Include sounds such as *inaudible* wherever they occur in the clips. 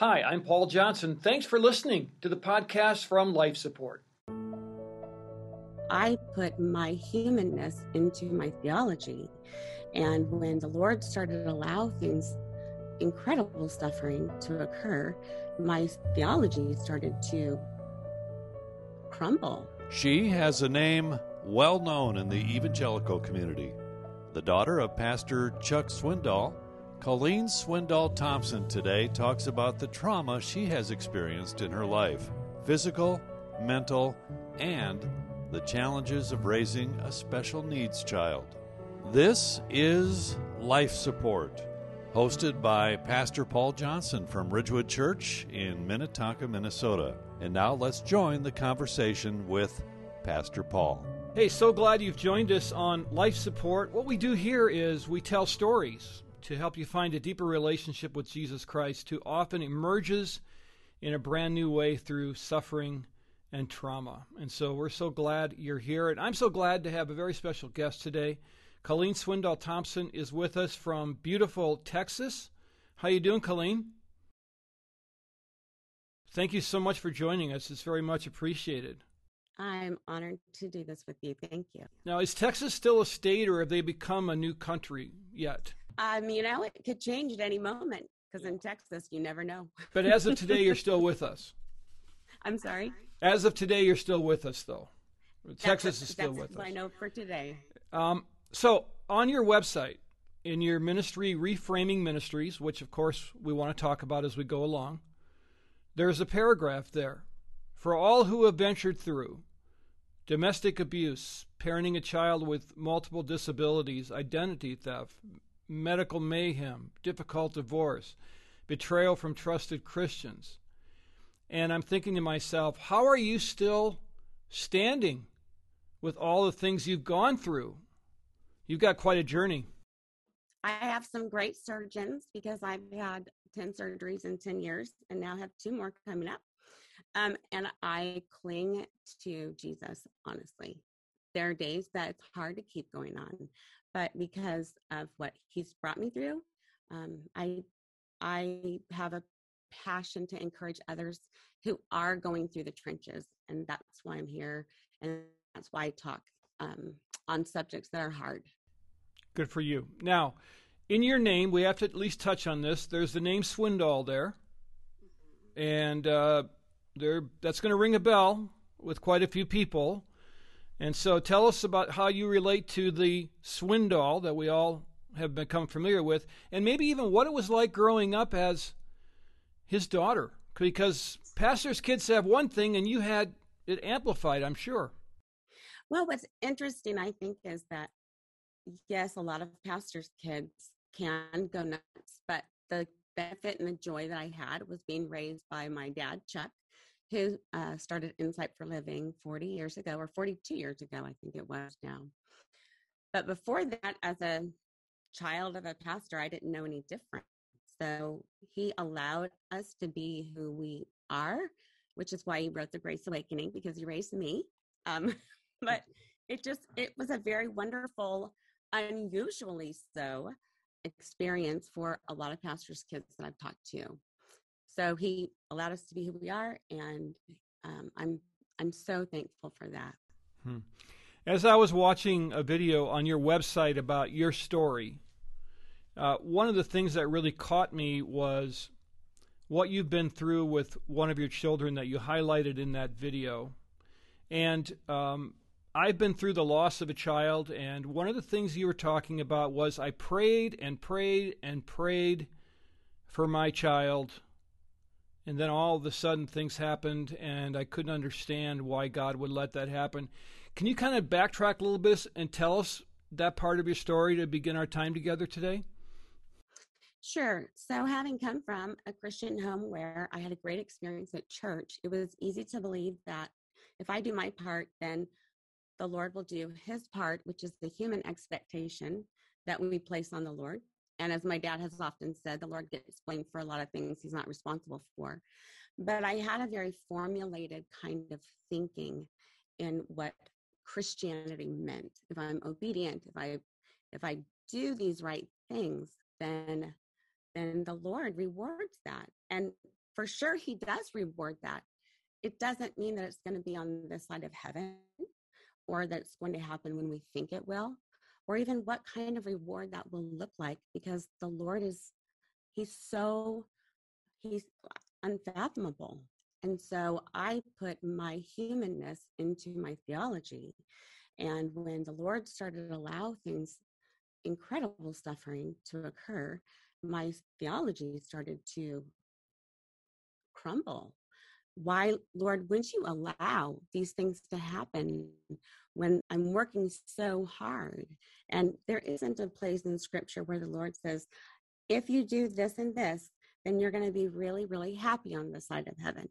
Hi, I'm Paul Johnson. Thanks for listening to the podcast from Life Support. I put my humanness into my theology. And when the Lord started to allow things, incredible suffering to occur, my theology started to crumble. She has a name well known in the evangelical community. The daughter of Pastor Chuck Swindoll, Colleen Swindoll Thompson today talks about the trauma she has experienced in her life physical, mental, and the challenges of raising a special needs child. This is Life Support, hosted by Pastor Paul Johnson from Ridgewood Church in Minnetonka, Minnesota. And now let's join the conversation with Pastor Paul. Hey, so glad you've joined us on Life Support. What we do here is we tell stories to help you find a deeper relationship with Jesus Christ, who often emerges in a brand new way through suffering and trauma. And so we're so glad you're here. And I'm so glad to have a very special guest today. Colleen Swindoll Thompson is with us from beautiful Texas. How you doing, Colleen? Thank you so much for joining us. It's very much appreciated. I'm honored to do this with you. Thank you. Now, is Texas still a state or have they become a new country yet? Um, you know, it could change at any moment because in Texas, you never know. *laughs* But as of today, you're still with us. *laughs* I'm sorry? As of today, you're still with us, though. Texas that's, is still with us. I know for today. Um, so, on your website, in your ministry, Reframing Ministries, which of course we want to talk about as we go along, there's a paragraph there. For all who have ventured through domestic abuse, parenting a child with multiple disabilities, identity theft, medical mayhem, difficult divorce, betrayal from trusted Christians. And I'm thinking to myself, how are you still standing with all the things you've gone through? You've got quite a journey. I have some great surgeons because I've had 10 surgeries in 10 years and now have two more coming up. Um, and I cling to Jesus, honestly. There are days that it's hard to keep going on, but because of what he's brought me through, um, I I have a passion to encourage others who are going through the trenches, and that's why I'm here, and that's why I talk um, on subjects that are hard. Good for you. Now, in your name, we have to at least touch on this. There's the name Swindoll there, and uh, there that's going to ring a bell with quite a few people. And so, tell us about how you relate to the Swindoll that we all have become familiar with, and maybe even what it was like growing up as his daughter. Because pastors' kids have one thing, and you had it amplified, I'm sure. Well, what's interesting, I think, is that yes, a lot of pastors' kids can go nuts, but the benefit and the joy that I had was being raised by my dad, Chuck, who uh, started Insight for Living 40 years ago, or 42 years ago, I think it was now. But before that, as a child of a pastor, I didn't know any different. So he allowed us to be who we are, which is why he wrote The Grace Awakening, because he raised me. Um, *laughs* but it just, it was a very wonderful, unusually so, experience for a lot of pastors' kids that I've talked to. So he allowed us to be who we are, and um, I'm I'm so thankful for that. Hmm. As I was watching a video on your website about your story, uh, one of the things that really caught me was what you've been through with one of your children that you highlighted in that video. And um, I've been through the loss of a child, and one of the things you were talking about was I prayed and prayed and prayed for my child and then all of a sudden things happened and I couldn't understand why God would let that happen. Can you kind of backtrack a little bit and tell us that part of your story to begin our time together today? Sure. So, having come from a Christian home where I had a great experience at church, it was easy to believe that if I do my part, then the Lord will do his part, which is the human expectation that we place on the Lord. And as my dad has often said, the Lord gets blamed for a lot of things he's not responsible for. But I had a very formulated kind of thinking in what Christianity meant. If I'm obedient, if I if I do these right things, then then the Lord rewards that. And for sure he does reward that. It doesn't mean that it's going to be on this side of heaven or that it's going to happen when we think it will, or even what kind of reward that will look like because the Lord is, he's so, he's unfathomable. And so I put my humanness into my theology. And when the Lord started to allow things, incredible suffering to occur, my theology started to crumble. Why, Lord, wouldn't you allow these things to happen when I'm working so hard? And there isn't a place in scripture where the Lord says, if you do this and this, then you're going to be really, really happy on the side of heaven.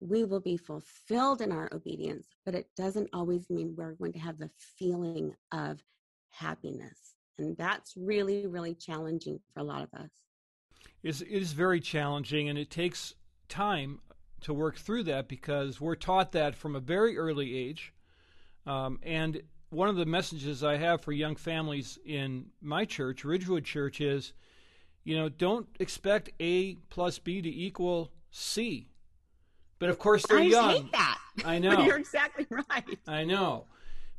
We will be fulfilled in our obedience, but it doesn't always mean we're going to have the feeling of happiness. And that's really, really challenging for a lot of us. It's, it is very challenging, and it takes time to work through that because we're taught that from a very early age. Um, and one of the messages I have for young families in my church, Ridgewood Church, is you know, don't expect A plus B to equal C. But of course, they're I young. hate that. I *laughs* know. You're exactly right. I know.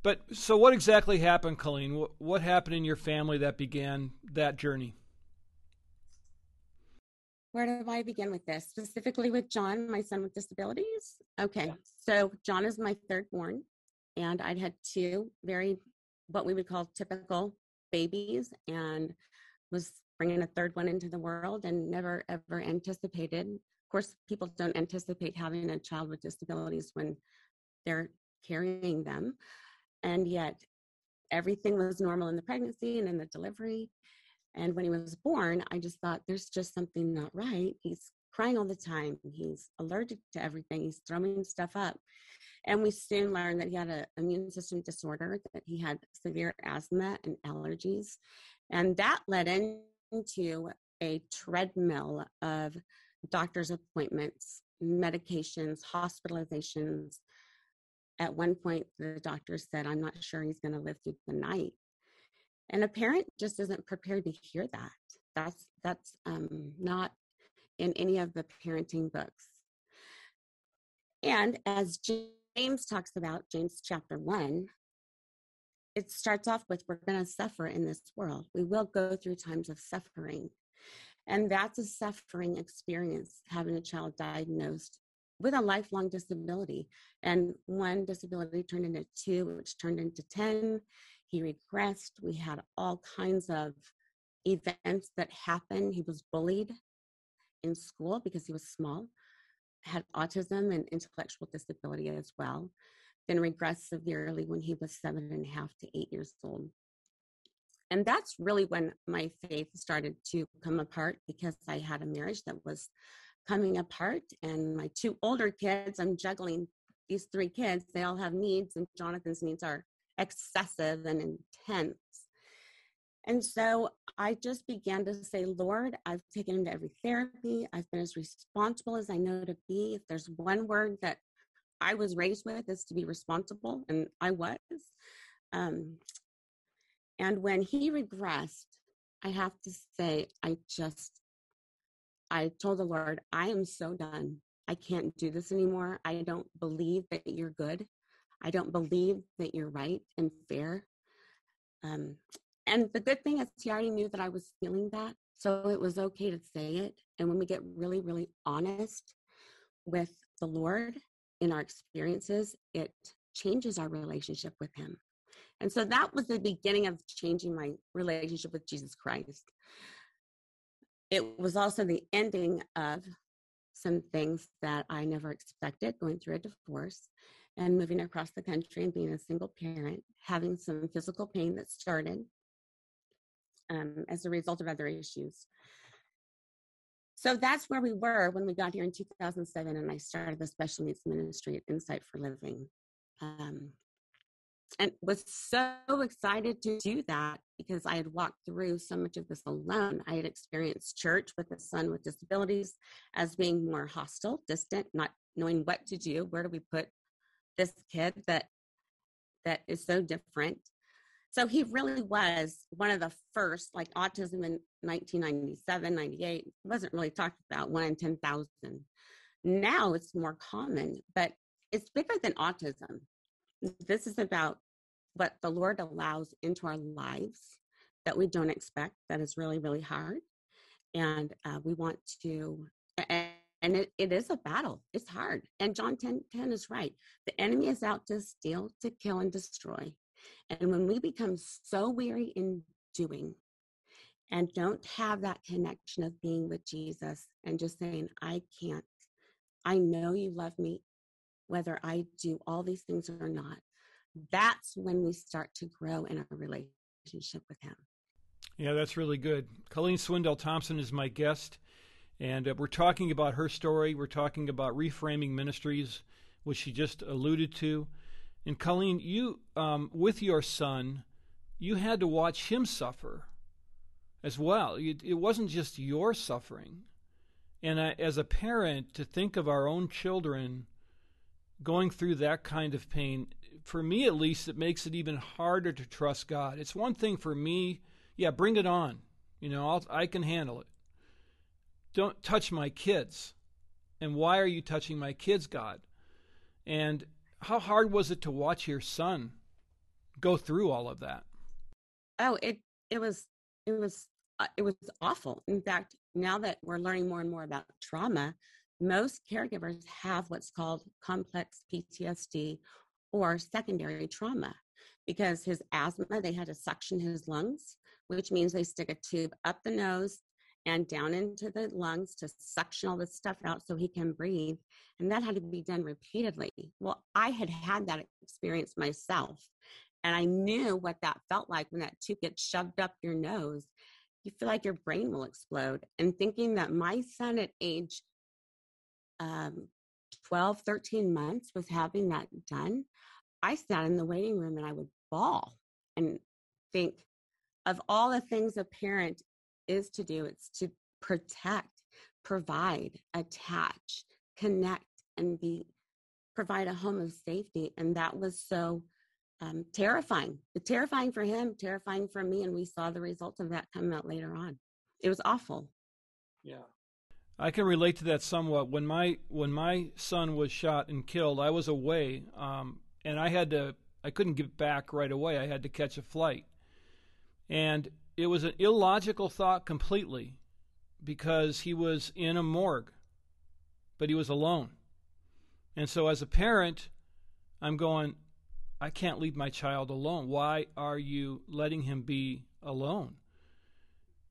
But so, what exactly happened, Colleen? What, what happened in your family that began that journey? Where do I begin with this? Specifically with John, my son with disabilities? Okay. So, John is my third born, and I'd had two very, what we would call typical babies, and was bringing a third one into the world and never ever anticipated. Of course, people don't anticipate having a child with disabilities when they're carrying them. And yet, everything was normal in the pregnancy and in the delivery. And when he was born, I just thought there's just something not right. He's crying all the time. He's allergic to everything. He's throwing stuff up. And we soon learned that he had an immune system disorder, that he had severe asthma and allergies. And that led into a treadmill of doctor's appointments, medications, hospitalizations. At one point, the doctor said, I'm not sure he's going to live through the night. And a parent just isn't prepared to hear that. That's that's um, not in any of the parenting books. And as James talks about, James chapter one, it starts off with we're going to suffer in this world. We will go through times of suffering. And that's a suffering experience, having a child diagnosed with a lifelong disability. And one disability turned into two, which turned into 10. He regressed. We had all kinds of events that happened. He was bullied in school because he was small, had autism and intellectual disability as well then regressed severely when he was seven and a half to eight years old. And that's really when my faith started to come apart because I had a marriage that was coming apart. And my two older kids, I'm juggling these three kids, they all have needs, and Jonathan's needs are excessive and intense. And so I just began to say, Lord, I've taken him to every therapy. I've been as responsible as I know to be. If there's one word that I was raised with is to be responsible, and I was. Um, and when he regressed, I have to say, I just, I told the Lord, I am so done. I can't do this anymore. I don't believe that you're good. I don't believe that you're right and fair. Um, and the good thing is, he already knew that I was feeling that. So it was okay to say it. And when we get really, really honest with the Lord in our experiences, it changes our relationship with Him. And so that was the beginning of changing my relationship with Jesus Christ. It was also the ending of some things that I never expected going through a divorce and moving across the country and being a single parent, having some physical pain that started um, as a result of other issues. So that's where we were when we got here in 2007, and I started the special needs ministry at Insight for Living. Um, and was so excited to do that because I had walked through so much of this alone. I had experienced church with a son with disabilities as being more hostile, distant, not knowing what to do. Where do we put this kid that that is so different? so he really was one of the first, like autism in 1997, 98, wasn't really talked about, one in 10,000. Now it's more common, but it's bigger than autism. This is about what the Lord allows into our lives that we don't expect, that is really, really hard. And uh, we want to, and, and it, it is a battle. It's hard. And John 10, 10 is right. The enemy is out to steal, to kill, and destroy. And when we become so weary in doing and don't have that connection of being with Jesus and just saying, I can't, I know you love me, whether I do all these things or not, that's when we start to grow in our relationship with Him. Yeah, that's really good. Colleen Swindoll Thompson is my guest, and uh, we're talking about her story. We're talking about reframing ministries, which she just alluded to. And Colleen, you, um, with your son, you had to watch him suffer as well. It wasn't just your suffering. And I, as a parent, to think of our own children going through that kind of pain, for me at least, it makes it even harder to trust God. It's one thing for me, yeah, bring it on. You know, I'll, I can handle it. Don't touch my kids. And why are you touching my kids, God? And how hard was it to watch your son go through all of that? Oh, it it was it was uh, it was awful. In fact, now that we're learning more and more about trauma, most caregivers have what's called complex PTSD or secondary trauma because his asthma, they had to suction his lungs, which means they stick a tube up the nose and down into the lungs to suction all this stuff out so he can breathe. And that had to be done repeatedly. Well, I had had that experience myself. And I knew what that felt like when that tube gets shoved up your nose. You feel like your brain will explode. And thinking that my son at age um, 12, 13 months was having that done, I sat in the waiting room and I would bawl and think of all the things a parent is to do it's to protect, provide, attach, connect, and be provide a home of safety. And that was so um, terrifying. Terrifying for him, terrifying for me, and we saw the results of that come out later on. It was awful. Yeah. I can relate to that somewhat. When my when my son was shot and killed, I was away, um, and I had to. I couldn't get back right away. I had to catch a flight, and it was an illogical thought completely because he was in a morgue, but he was alone. And so, as a parent, I'm going, I can't leave my child alone. Why are you letting him be alone?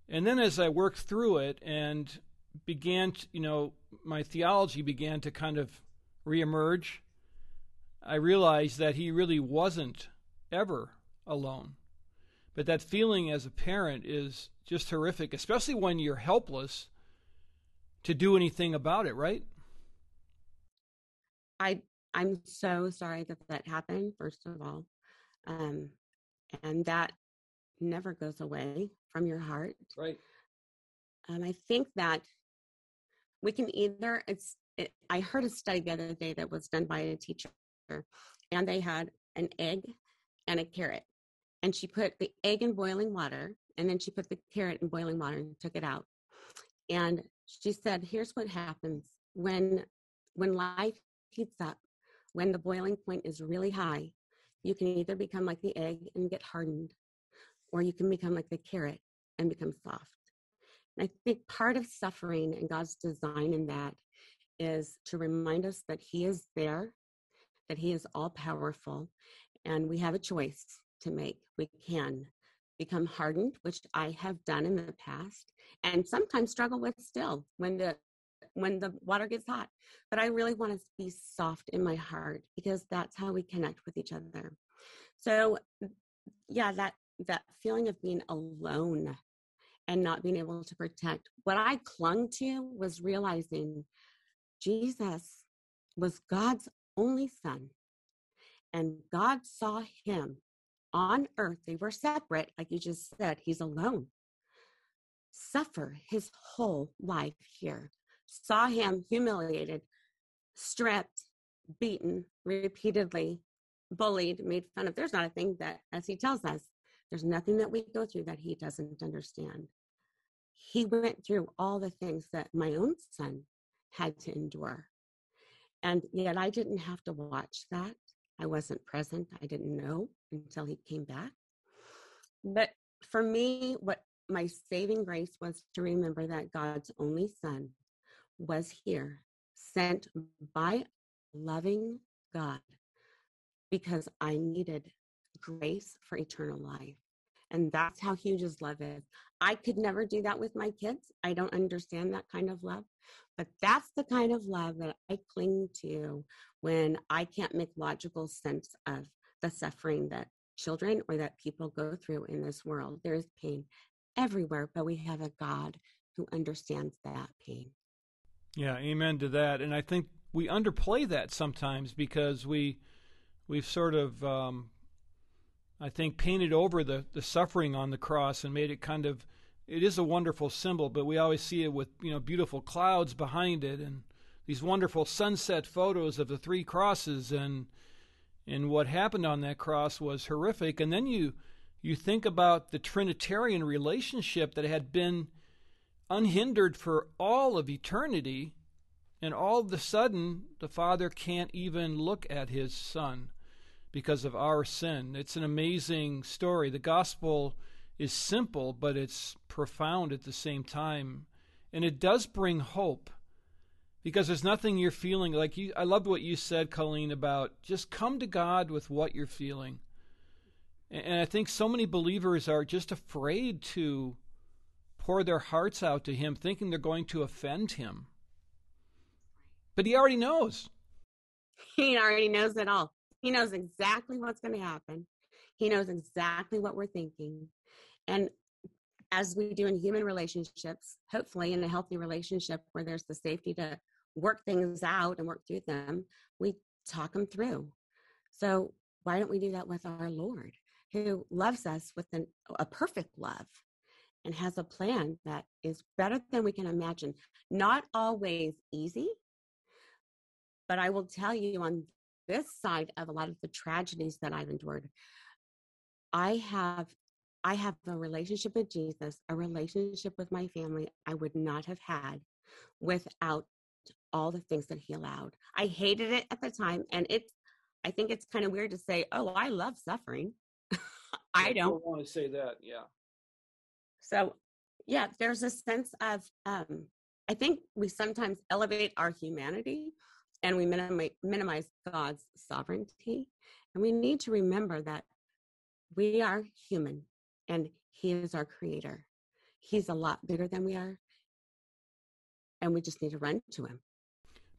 And then, as I worked through it and began, to, you know, my theology began to kind of reemerge, I realized that he really wasn't ever alone. But that feeling as a parent is just horrific, especially when you're helpless to do anything about it, right? I I'm so sorry that that happened. First of all, um, and that never goes away from your heart. Right. Um, I think that we can either it's. It, I heard a study the other day that was done by a teacher, and they had an egg and a carrot, and she put the egg in boiling water and then she put the carrot in boiling water and took it out. And she said here's what happens. When when life heats up when the boiling point is really high you can either become like the egg and get hardened or you can become like the carrot and become soft. And i think part of suffering and god's design in that is to remind us that he is there that he is all powerful and we have a choice to make. We can become hardened, which I have done in the past, and sometimes struggle with still when the when the water gets hot. But I really want to be soft in my heart because that's how we connect with each other. So yeah, that that feeling of being alone and not being able to protect. What I clung to was realizing Jesus was God's only son. And God saw him on earth, they were separate, like you just said, he's alone. Suffer his whole life here. Saw him humiliated, stripped, beaten repeatedly, bullied, made fun of. There's not a thing that, as he tells us, There's nothing that we go through that he doesn't understand. He went through all the things that my own son had to endure. And yet I didn't have to watch that. I wasn't present. I didn't know until he came back. But for me, what my saving grace was to remember that God's only son was here, sent by loving God because I needed grace for eternal life. And that's how huge his love is. I could never do that with my kids. I don't understand that kind of love. But that's the kind of love that I cling to when I can't make logical sense of the suffering that children or that people go through in this world. There is pain everywhere, but we have a God who understands that pain. Yeah, amen to that. And I think we underplay that sometimes because we we've sort of um, I think painted over the, the suffering on the cross and made it kind of it is a wonderful symbol, but we always see it with you know beautiful clouds behind it and these wonderful sunset photos of the three crosses and and what happened on that cross was horrific. And then you you think about the Trinitarian relationship that had been unhindered for all of eternity, and all of a sudden the Father can't even look at his Son because of our sin. It's an amazing story. The gospel is simple, but it's profound at the same time. And it does bring hope because there's nothing you're feeling like you I loved what you said Colleen about just come to God with what you're feeling. And I think so many believers are just afraid to pour their hearts out to him thinking they're going to offend him. But he already knows. He already knows it all. He knows exactly what's going to happen. He knows exactly what we're thinking. And as we do in human relationships, hopefully in a healthy relationship where there's the safety to work things out and work through them, we talk them through. So why don't we do that with our Lord, who loves us with an, a perfect love and has a plan that is better than we can imagine? Not always easy, but I will tell you on this side of a lot of the tragedies that I've endured, I have I have a relationship with Jesus, a relationship with my family I would not have had without all the things that he allowed. I hated it at the time and it's I think it's kind of weird to say, "Oh, I love suffering." *laughs* I don't want to say that, yeah. So, yeah, there's a sense of um I think we sometimes elevate our humanity and we minimize, minimize God's sovereignty. And we need to remember that we are human and He is our creator. He's a lot bigger than we are. And we just need to run to Him.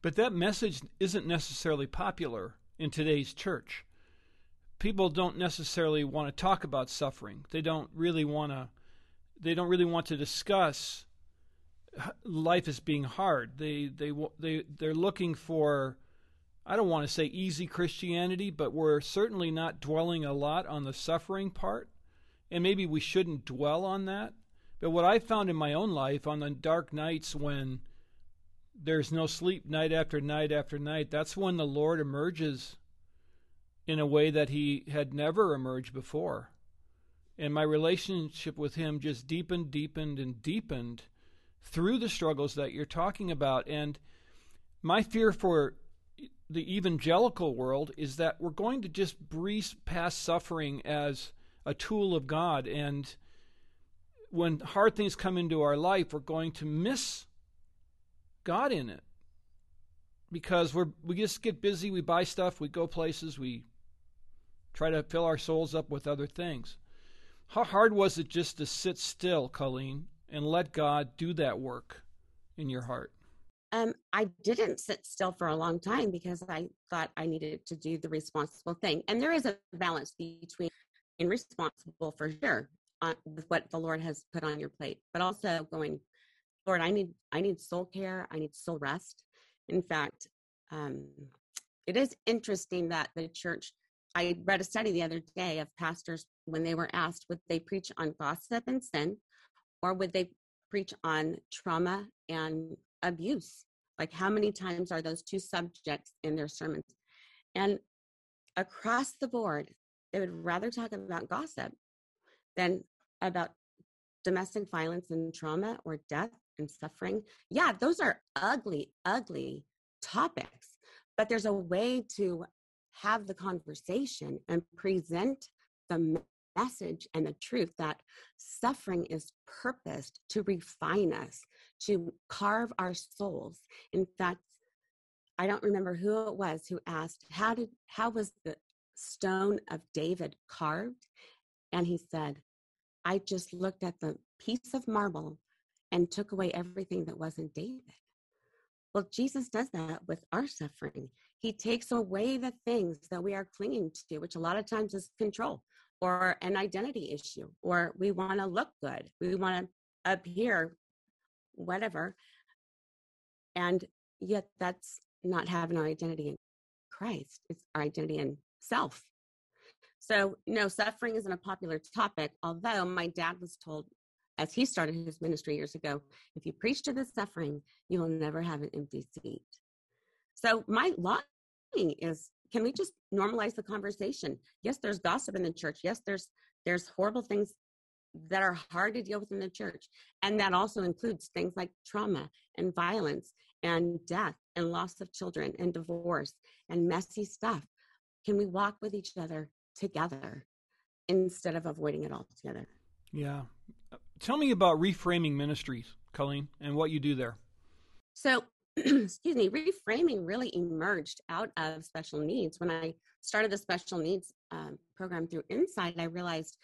But that message isn't necessarily popular in today's church. People don't necessarily want to talk about suffering. They don't really want to they don't really want to discuss life as being hard. They they they they're looking for I don't want to say easy Christianity, but we're certainly not dwelling a lot on the suffering part. And maybe we shouldn't dwell on that. But what I found in my own life on the dark nights when there's no sleep night after night after night, that's when the Lord emerges in a way that he had never emerged before. And my relationship with him just deepened, deepened, and deepened through the struggles that you're talking about. And my fear for the evangelical world is that we're going to just breeze past suffering as a tool of God. And when hard things come into our life, we're going to miss God in it. Because we're we just get busy, we buy stuff, we go places, we try to fill our souls up with other things. How hard was it just to sit still, Colleen, and let God do that work in your heart? Um, I didn't sit still for a long time because I thought I needed to do the responsible thing. And there is a balance between being responsible for sure on, with what the Lord has put on your plate, but also going, Lord, I need I need soul care, I need soul rest. In fact, um, it is interesting that the church. I read a study the other day of pastors when they were asked would they preach on gossip and sin or would they preach on trauma and abuse? Like, how many times are those two subjects in their sermons? And across the board, they would rather talk about gossip than about domestic violence and trauma or death and suffering. Yeah, those are ugly, ugly topics, but there's a way to have the conversation and present the message and the truth that suffering is purposed to refine us, to carve our souls. In fact, I don't remember who it was who asked, How did how was the stone of David carved? And he said, I just looked at the piece of marble and took away everything that wasn't David. Well, Jesus does that with our suffering. He takes away the things that we are clinging to, which a lot of times is control or an identity issue, or we want to look good, we want to appear whatever. And yet, that's not having our identity in Christ, it's our identity in self. So, no, suffering isn't a popular topic, although my dad was told as he started his ministry years ago if you preach to the suffering, you will never have an empty seat. So, my longing is can we just normalize the conversation? Yes, there's gossip in the church. Yes, there's there's horrible things that are hard to deal with in the church. And that also includes things like trauma and violence and death and loss of children and divorce and messy stuff. Can we walk with each other together instead of avoiding it altogether? Yeah. Tell me about reframing ministries, Colleen, and what you do there. So, *clears throat* excuse me, reframing really emerged out of special needs. When I started the special needs um, program through Insight, I realized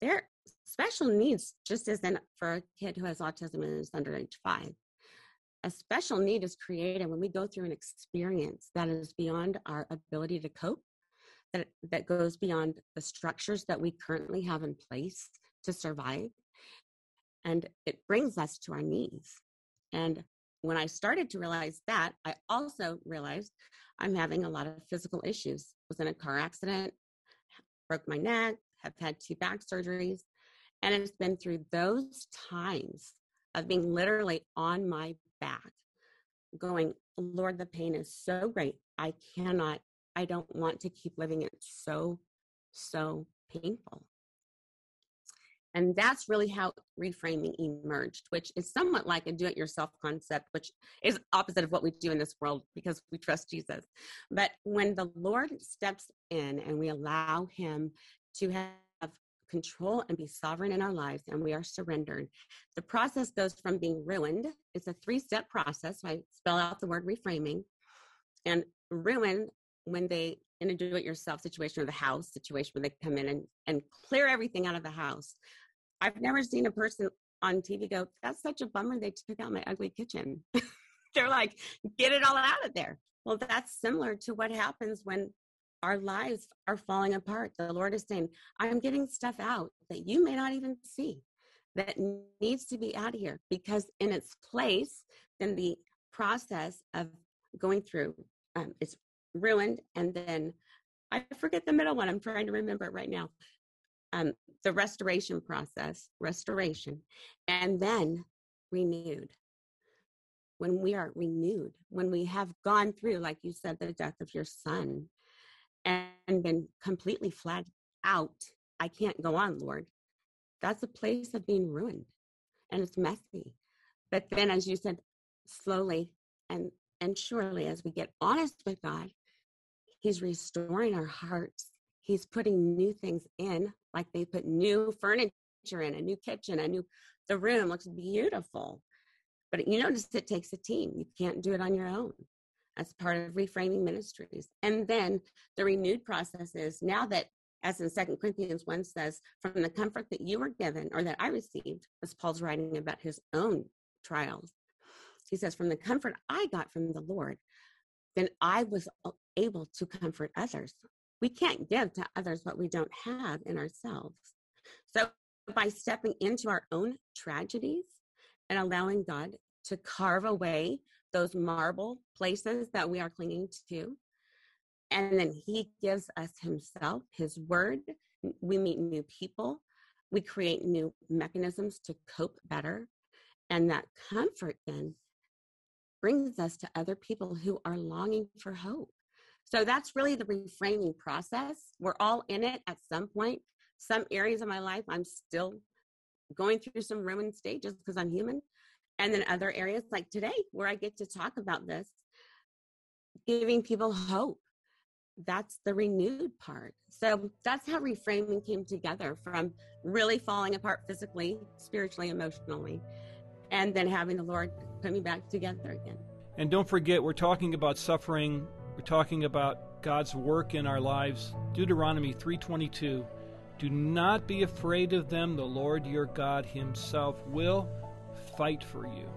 there special needs just isn't for a kid who has autism and is under age five. A special need is created when we go through an experience that is beyond our ability to cope, that, that goes beyond the structures that we currently have in place to survive. And it brings us to our knees. And when I started to realize that, I also realized I'm having a lot of physical issues. Was in a car accident, broke my neck, have had two back surgeries. And it's been through those times of being literally on my back, going, Lord, the pain is so great. I cannot, I don't want to keep living it. so, so painful. And that's really how reframing emerged, which is somewhat like a do it yourself concept, which is opposite of what we do in this world because we trust Jesus. But when the Lord steps in and we allow him to have control and be sovereign in our lives and we are surrendered. The process goes from being ruined, it's a three step process. I spell out the word reframing. And ruin, when they in a do it yourself situation or the house situation where they come in and, and clear everything out of the house. I've never seen a person on TV go, That's such a bummer they took out my ugly kitchen. *laughs* They're like, Get it all out of there. Well, that's similar to what happens when our lives are falling apart. The Lord is saying, I'm getting stuff out that you may not even see that needs to be out of here because in its place, then the process of going through um, is ruined. And then I forget the middle one. I'm trying to remember it right now. Um, the restoration process, restoration, and then renewed. When we are renewed, when we have gone through, like you said, the death of your son, and been completely flat out, I can't go on, Lord. That's a place of being ruined and it's messy. But then, as you said, slowly and, and surely, as we get honest with God, He's restoring our hearts. He's putting new things in, like they put new furniture in, a new kitchen, a new, the room looks beautiful. But you notice it takes a team. You can't do it on your own as part of reframing ministries. And then the renewed process is now that, as in Second Corinthians 1 says, from the comfort that you were given or that I received, as Paul's writing about his own trials, he says, from the comfort I got from the Lord, then I was able to comfort others. We can't give to others what we don't have in ourselves. So by stepping into our own tragedies and allowing God to carve away those marble places that we are clinging to. And then he gives us himself, his word. We meet new people. We create new mechanisms to cope better. And that comfort then brings us to other people who are longing for hope. So that's really the reframing process. We're all in it at some point. some areas of my life I'm still going through some ruined stages because I'm human. And then other areas like today, where I get to talk about this, giving people hope. That's the renewed part. So that's how reframing came together from really falling apart physically, spiritually, emotionally, and then having the Lord put me back together again. And don't forget, we're talking about suffering. We're talking about God's work in our lives. Deuteronomy 3:22. Do not be afraid of them. The Lord your God himself will fight for you.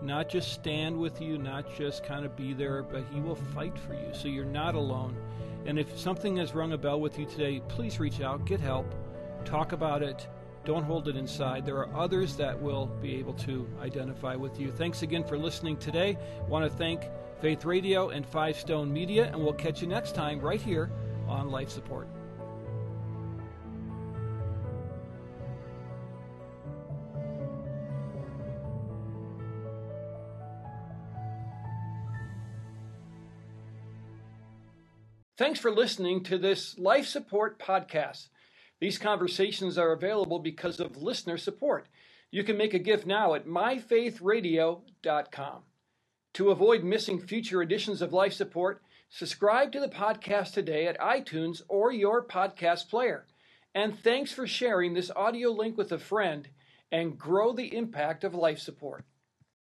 Not just stand with you, not just kind of be there, but he will fight for you. So you're not alone. And if something has rung a bell with you today, please reach out, get help, talk about it don't hold it inside. There are others that will be able to identify with you. Thanks again for listening today. Want to thank Faith Radio and Five Stone Media, and we'll catch you next time right here on Life Support. Thanks for listening to this Life Support podcast. These conversations are available because of listener support. You can make a gift now at myfaithradio.com. To avoid missing future editions of Life Support, subscribe to the podcast today at iTunes or your podcast player. And thanks for sharing this audio link with a friend and grow the impact of life support.